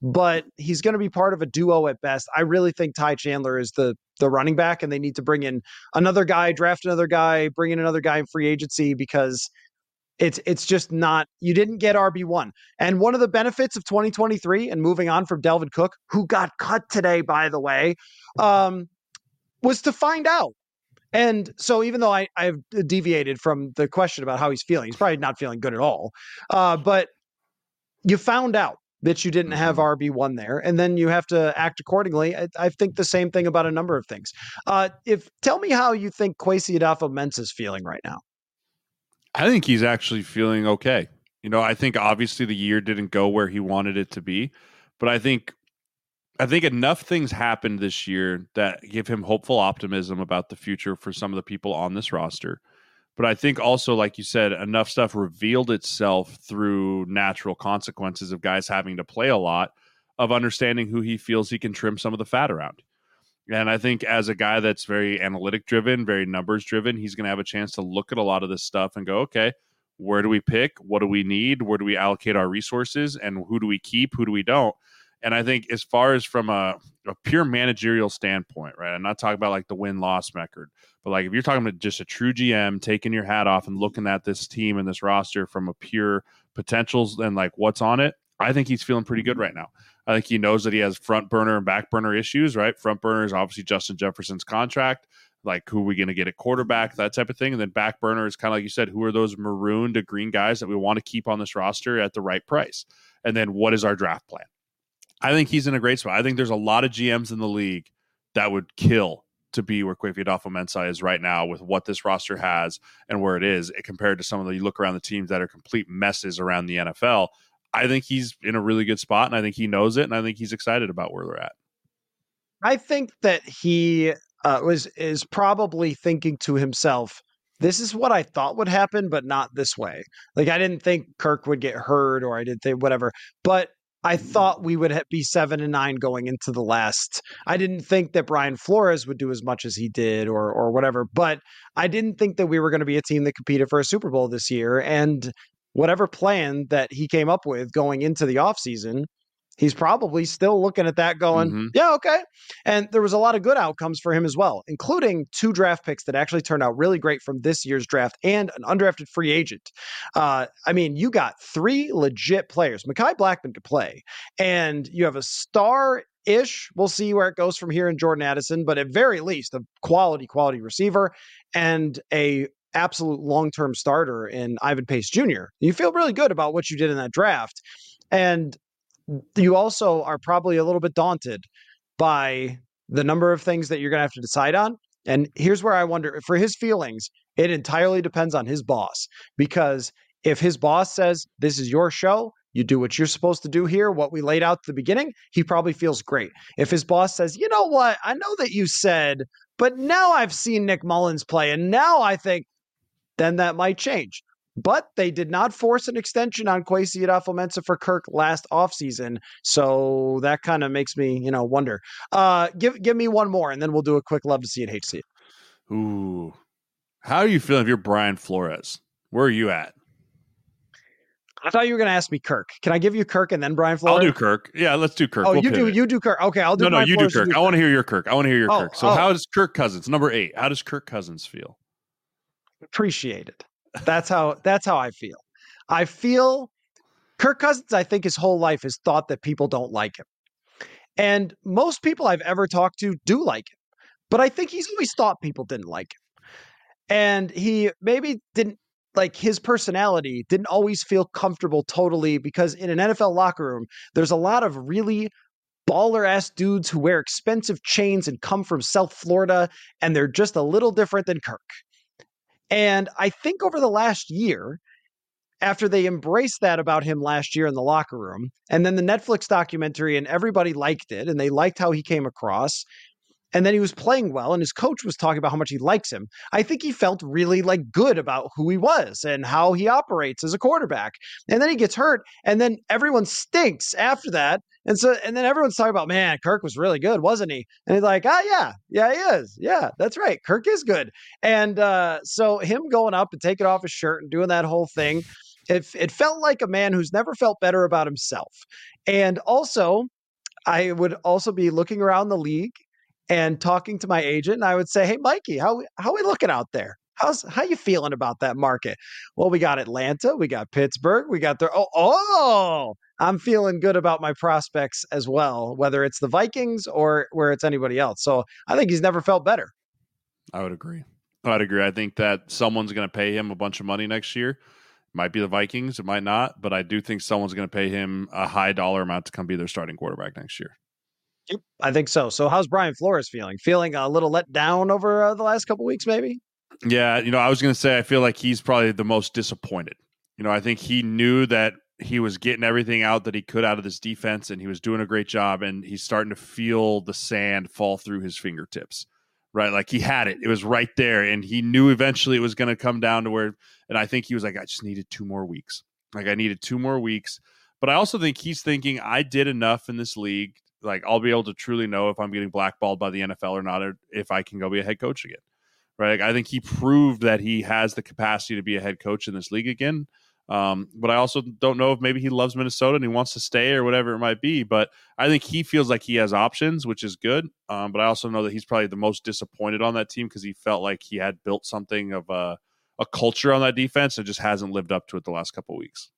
but he's going to be part of a duo at best. I really think Ty Chandler is the the running back, and they need to bring in another guy, draft another guy, bring in another guy in free agency because it's it's just not you didn't get RB1. And one of the benefits of 2023 and moving on from Dalvin Cook, who got cut today by the way, um, was to find out. And so even though I I've deviated from the question about how he's feeling, he's probably not feeling good at all. Uh, but you found out that you didn't have mm-hmm. RB1 there, and then you have to act accordingly. I, I, think the same thing about a number of things. Uh, if tell me how you think Kwesi Adofo-Mensah is feeling right now. I think he's actually feeling okay. You know, I think obviously the year didn't go where he wanted it to be, but I think I think enough things happened this year that give him hopeful optimism about the future for some of the people on this roster. But I think also, like you said, enough stuff revealed itself through natural consequences of guys having to play a lot, of understanding who he feels he can trim some of the fat around. And I think as a guy that's very analytic driven, very numbers driven, he's going to have a chance to look at a lot of this stuff and go, okay, where do we pick? What do we need? Where do we allocate our resources? And who do we keep? Who do we don't? And I think as far as from a, a pure managerial standpoint, right? I'm not talking about like the win loss record, but like if you're talking about just a true GM taking your hat off and looking at this team and this roster from a pure potentials and like what's on it, I think he's feeling pretty good mm-hmm. right now. I think he knows that he has front burner and back burner issues, right? Front burner is obviously Justin Jefferson's contract. Like, who are we going to get at quarterback, that type of thing. And then back burner is kind of like you said, who are those maroon to green guys that we want to keep on this roster at the right price? And then what is our draft plan? I think he's in a great spot. I think there's a lot of GMs in the league that would kill to be where Kwesi Adofo-Mensah is right now with what this roster has and where it is it, compared to some of the you look around the teams that are complete messes around the NFL. I think he's in a really good spot, and I think he knows it, and I think he's excited about where they're at. I think that he uh, was is probably thinking to himself, "This is what I thought would happen, but not this way." Like I didn't think Kirk would get hurt, or I didn't think whatever, but I mm-hmm. thought we would be seven and nine going into the last. I didn't think that Brian Flores would do as much as he did, or or whatever. But I didn't think that we were going to be a team that competed for a Super Bowl this year. And whatever plan that he came up with going into the offseason, he's probably still looking at that going, mm-hmm. yeah, okay. And there was a lot of good outcomes for him as well, including two draft picks that actually turned out really great from this year's draft and an undrafted free agent. Uh, I mean, you got three legit players. Mekhi Blackmon could play, and you have a star ish. We'll see where it goes from here in Jordan Addison, but at very least, a quality, quality receiver and a absolute long term starter in Ivan Pace Jr. You feel really good about what you did in that draft. And you also are probably a little bit daunted by the number of things that you're going to have to decide on. And here's where I wonder for his feelings, it entirely depends on his boss. Because if his boss says, This is your show, you do what you're supposed to do here, what we laid out at the beginning, he probably feels great. If his boss says, You know what? I know that you said, but now I've seen Nick Mullens play, and now I think then that might change. But they did not force an extension on Kwesi Adofo-Mensah for Kirk last offseason. So that kind of makes me, you know, wonder. Uh, give give me one more, and then we'll do a quick love to see it, hate to see it. Ooh. How are you feeling if you're Brian Flores? Where are you at? I thought you were going to ask me Kirk. Can I give you Kirk and then Brian Flores? I'll do Kirk. Yeah, let's do Kirk. Oh, we'll you do you do Kirk. Okay, I'll do. No, Brian no, you Flores, do Kirk. do I want to hear your Kirk. I want to hear your oh, Kirk. So, oh. how does Kirk Cousins, number eight, how does Kirk Cousins feel? Appreciate it. That's how that's how I feel. I feel Kirk Cousins, I think his whole life has thought that people don't like him. And most people I've ever talked to do like him. But I think he's always thought people didn't like him. And he maybe didn't like his personality didn't always feel comfortable totally because in an NFL locker room, there's a lot of really baller ass dudes who wear expensive chains and come from South Florida, and they're just a little different than Kirk. And I think over the last year, after they embraced that about him last year in the locker room, and then the Netflix documentary, and everybody liked it, and they liked how he came across, and then he was playing well and his coach was talking about how much he likes him i think he felt really like good about who he was and how he operates as a quarterback. And then he gets hurt and then everyone stinks after that and so and then everyone's talking about man kirk was really good wasn't he? And he's like ah yeah. Yeah he is. Yeah that's right. Kirk is good. And uh, so him going up and taking off his shirt and doing that whole thing It, it felt like a man who's never felt better about himself. And also, I would also be looking around the league and talking to my agent, and I would say, "Hey, Mikey, how how we looking out there? How's how you feeling about that market?" Well, we got Atlanta, we got Pittsburgh, we got the oh oh. I'm feeling good about my prospects as well, whether it's the Vikings or where it's anybody else. So I think he's never felt better. I would agree. I'd agree. I think that someone's going to pay him a bunch of money next year. Might be the Vikings, it might not, but I do think someone's going to pay him a high dollar amount to come be their starting quarterback next year. Yep, I think so. So, how's Brian Flores feeling? Feeling a little let down over uh, the last couple weeks, maybe? Yeah, you know, I was going to say I feel like he's probably the most disappointed. You know, I think he knew that he was getting everything out that he could out of this defense, and he was doing a great job, and he's starting to feel the sand fall through his fingertips right? Like he had it, it was right there, and he knew eventually it was going to come down to where. And I think he was like, I just needed two more weeks. Like I needed two more weeks. But I also think he's thinking I did enough in this league. Like I'll be able to truly know if I'm getting blackballed by the NFL or not, or if I can go be a head coach again. Right? I think he proved that he has the capacity to be a head coach in this league again. Um, but I also don't know if maybe he loves Minnesota and he wants to stay or whatever it might be. But I think he feels like he has options, which is good. Um, but I also know that he's probably the most disappointed on that team because he felt like he had built something of a, a culture on that defense and just hasn't lived up to it the last couple weeks.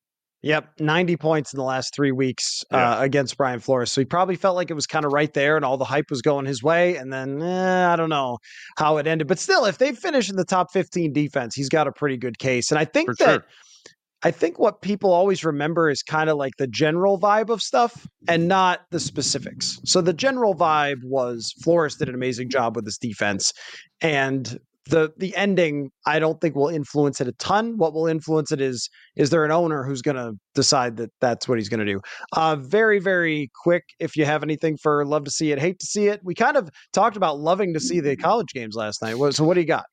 Yep, 90 points in the last three weeks yeah. uh, against Brian Flores. So he probably felt like it was kind of right there and all the hype was going his way. And then eh, I don't know how it ended. But still, if they finish in the top 15 defense, he's got a pretty good case. And I think For that. Sure I think what people always remember is kind of like the general vibe of stuff and not the specifics. So the general vibe was Flores did an amazing job with this defense and the the ending I don't think will influence it a ton. What will influence it is is there an owner who's going to decide that that's what he's going to do. Uh very very quick if you have anything for love to see it, hate to see it. We kind of talked about loving to see the college games last night. So what do you got?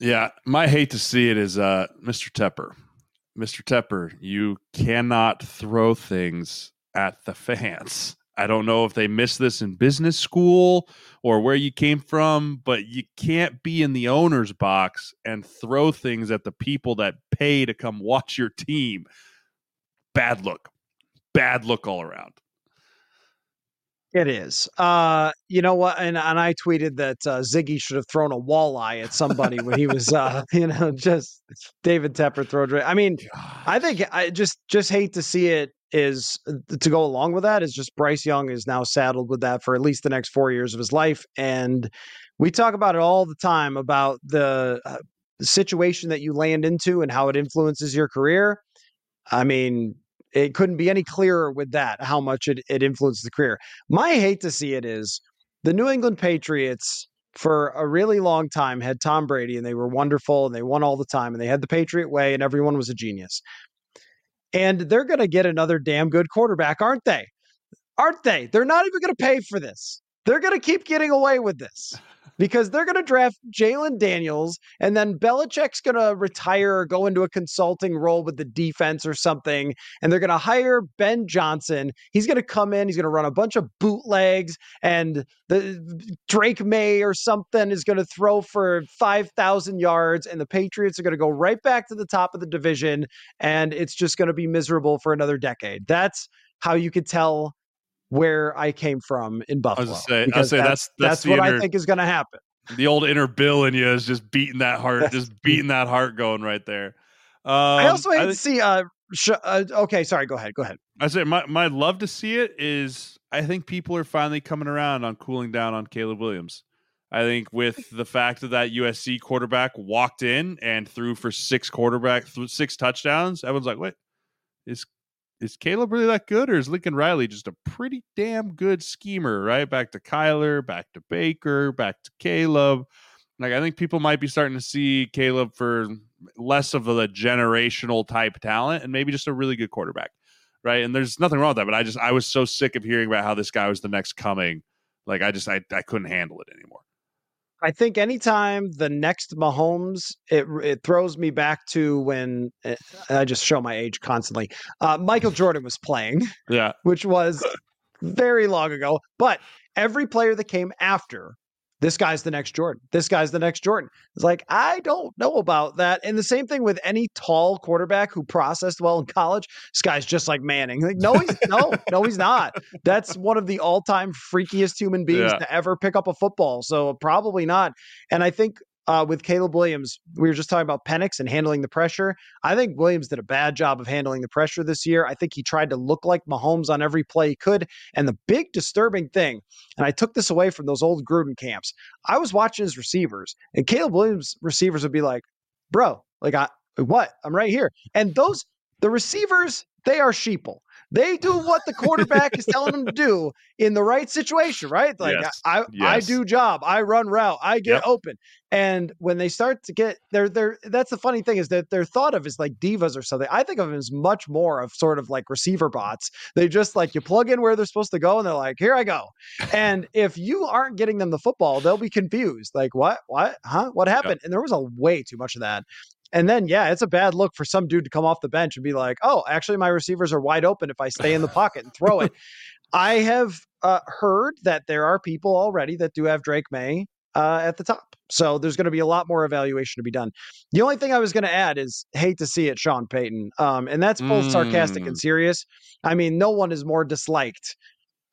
Yeah, my hate to see it is uh Mr. Tepper. Mr. Tepper, you cannot throw things at the fans. I don't know if they missed this in business school or where you came from, but you can't be in the owner's box and throw things at the people that pay to come watch your team. Bad look. Bad look all around. It is. Uh, you know what? And and I tweeted that uh, Ziggy should have thrown a walleye at somebody when he was, uh, you know, just David Tepper throw. I mean. I think I just just hate to see it. Is uh, to go along with that is just Bryce Young is now saddled with that for at least the next four years of his life, and we talk about it all the time about the, uh, the situation that you land into and how it influences your career. I mean, it couldn't be any clearer with that how much it, it influenced the career. My hate to see it is the New England Patriots for a really long time had Tom Brady and they were wonderful and they won all the time and they had the Patriot way and everyone was a genius. And they're going to get another damn good quarterback, aren't they? Aren't they? They're not even going to pay for this. They're going to keep getting away with this because they're going to draft Jayden Daniels, and then Belichick's going to retire or go into a consulting role with the defense or something, and they're going to hire Ben Johnson. He's going to come in, he's going to run a bunch of bootlegs, and the Drake Maye or something is going to throw for five thousand yards, and the Patriots are going to go right back to the top of the division, and it's just going to be miserable for another decade. That's how you could tell where I came from in Buffalo. I say, I say that's that's, that's, what inner, I think is going to happen. The old inner Bill in you is just beating that heart, just beating that heart going right there. Um, I also hate I, to see. Uh, sh- uh, okay, sorry. Go ahead. Go ahead. I say my my love to see it is. I think people are finally coming around on cooling down on Caleb Williams. I think with the fact that that USC quarterback walked in and threw for six quarterback, six touchdowns, everyone's like, "Wait, is is Caleb really that good, or is Lincoln Riley just a pretty damn good schemer? Right back to Kyler, back to Baker, back to Caleb. Like I think people might be starting to see Caleb for less of a generational type talent and maybe just a really good quarterback, right? And there's nothing wrong with that, but I just I was so sick of hearing about how this guy was the next coming. Like I just I I couldn't handle it anymore. I think anytime the next Mahomes, it it throws me back to when it, eh, I just show my age constantly. Uh, Michael Jordan was playing, yeah, which was very long ago. But every player that came after this guy's the next Jordan. This guy's the next Jordan. It's like, I don't know about that. And the same thing with any tall quarterback who processed well in college. This guy's just like Manning. Like, no, he's no, no, he's not. That's one of the all-time freakiest human beings yeah. to ever pick up a football. So probably not. And I think uh, with Caleb Williams, we were just talking about Penix and handling the pressure. I think Williams did a bad job of handling the pressure this year. I think he tried to look like Mahomes on every play he could. And the big disturbing thing, and I took this away from those old Gruden camps, I was watching his receivers, and Caleb Williams receivers would be like, bro, like, I, what? I'm right here. And those, the receivers, they are sheeple. They do what the quarterback is telling them to do in the right situation, right? Like yes. I, yes. I do job, I run route, I get yep. open. And when they start to get they're they're that's the funny thing is that they're thought of as like divas or something. I think of them as much more of sort of like receiver bots. They just like you plug in where they're supposed to go and they're like, here I go. And if you aren't getting them the football, they'll be confused. Like, what? What? Huh? What happened? Yep. And there was a way too much of that. And then, yeah, it's a bad look for some dude to come off the bench and be like, oh, actually, my receivers are wide open if I stay in the pocket and throw it. I have uh, heard that there are people already that do have Drake Maye uh, at the top. So there's going to be a lot more evaluation to be done. The only thing I was going to add is hate to see it, Sean Payton. Um, and that's both mm. sarcastic and mm. serious. I mean, no one is more disliked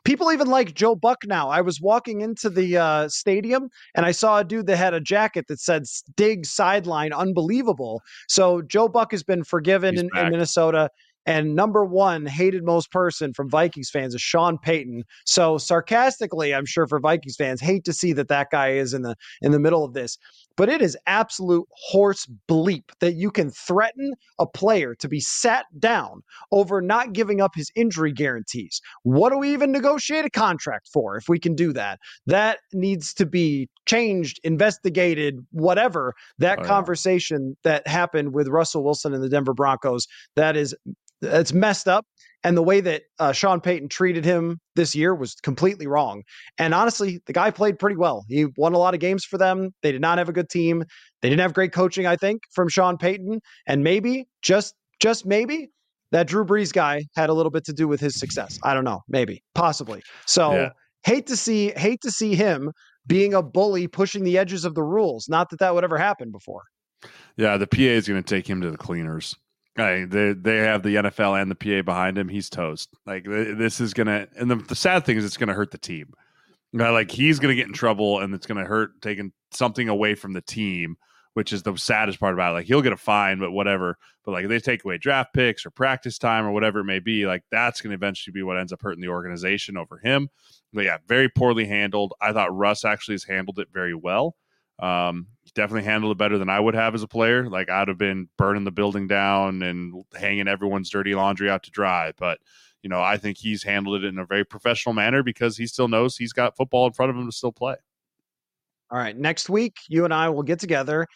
people even like Joe Buck now. I was walking into the uh, stadium and I saw a dude that had a jacket that said "Dig Sideline," unbelievable. So Joe Buck has been forgiven in, in, Minnesota. And number one hated most person from Vikings fans is Sean Payton. So sarcastically, I'm sure for Vikings fans, hate to see that that guy is in the in the middle of this. But it is absolute horse bleep that you can threaten a player to be sat down over not giving up his injury guarantees. What do we even negotiate a contract for if we can do that? That needs to be changed, investigated, whatever. That oh, conversation that happened with Russell Wilson and the Denver Broncos, that is it's messed up. And the way that uh, Sean Payton treated him this year was completely wrong. And honestly, the guy played pretty well. He won a lot of games for them. They did not have a good team. They didn't have great coaching, I think, from Sean Payton. And maybe, just just maybe, that Drew Brees guy had a little bit to do with his success. I don't know, maybe, possibly. So yeah. hate to see hate to see him being a bully, pushing the edges of the rules. Not that that would ever happen before. Yeah, the PA is going to take him to the cleaners. Right, they they have the NFL and the PA behind him. He's toast. Like this is gonna, and the, the sad thing is, it's gonna hurt the team. Like he's gonna get in trouble, and it's gonna hurt taking something away from the team, which is the saddest part about it. Like he'll get a fine, but whatever. But like they take away draft picks or practice time or whatever it may be, like that's gonna eventually be what ends up hurting the organization over him. But yeah, very poorly handled. I thought Russ actually has handled it very well. Um, definitely handled it better than I would have as a player. Like I'd have been burning the building down and hanging everyone's dirty laundry out to dry. But you know, I think he's handled it in a very professional manner because he still knows he's got football in front of him to still play. All right, next week you and I will get together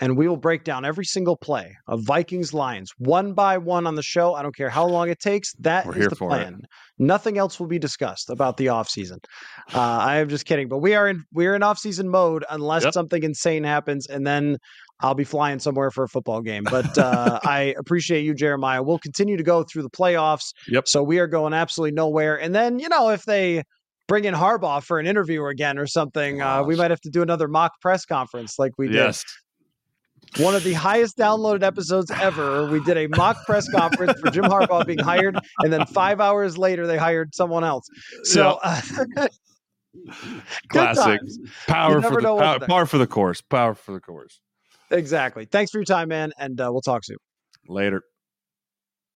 and we will break down every single play of Vikings Lions one by one on the show. I don't care how long it takes. That We're is the plan. It. Nothing else will be discussed about the offseason. Uh, I am just kidding, but we are in we're in offseason mode unless yep. something insane happens, and then I'll be flying somewhere for a football game. But uh, I appreciate you, Jeremiah. We'll continue to go through the playoffs. Yep. So we are going absolutely nowhere. And then you know if they bring in Harbaugh for an interview again or something, uh, we might have to do another mock press conference like we did one of the highest downloaded episodes ever. We did a mock press conference for Jim Harbaugh being hired, and then five hours later they hired someone else. So. Uh, Classic power for the power, power, for the course. Power for the course. Exactly. Thanks for your time, man, and uh, we'll talk soon. Later.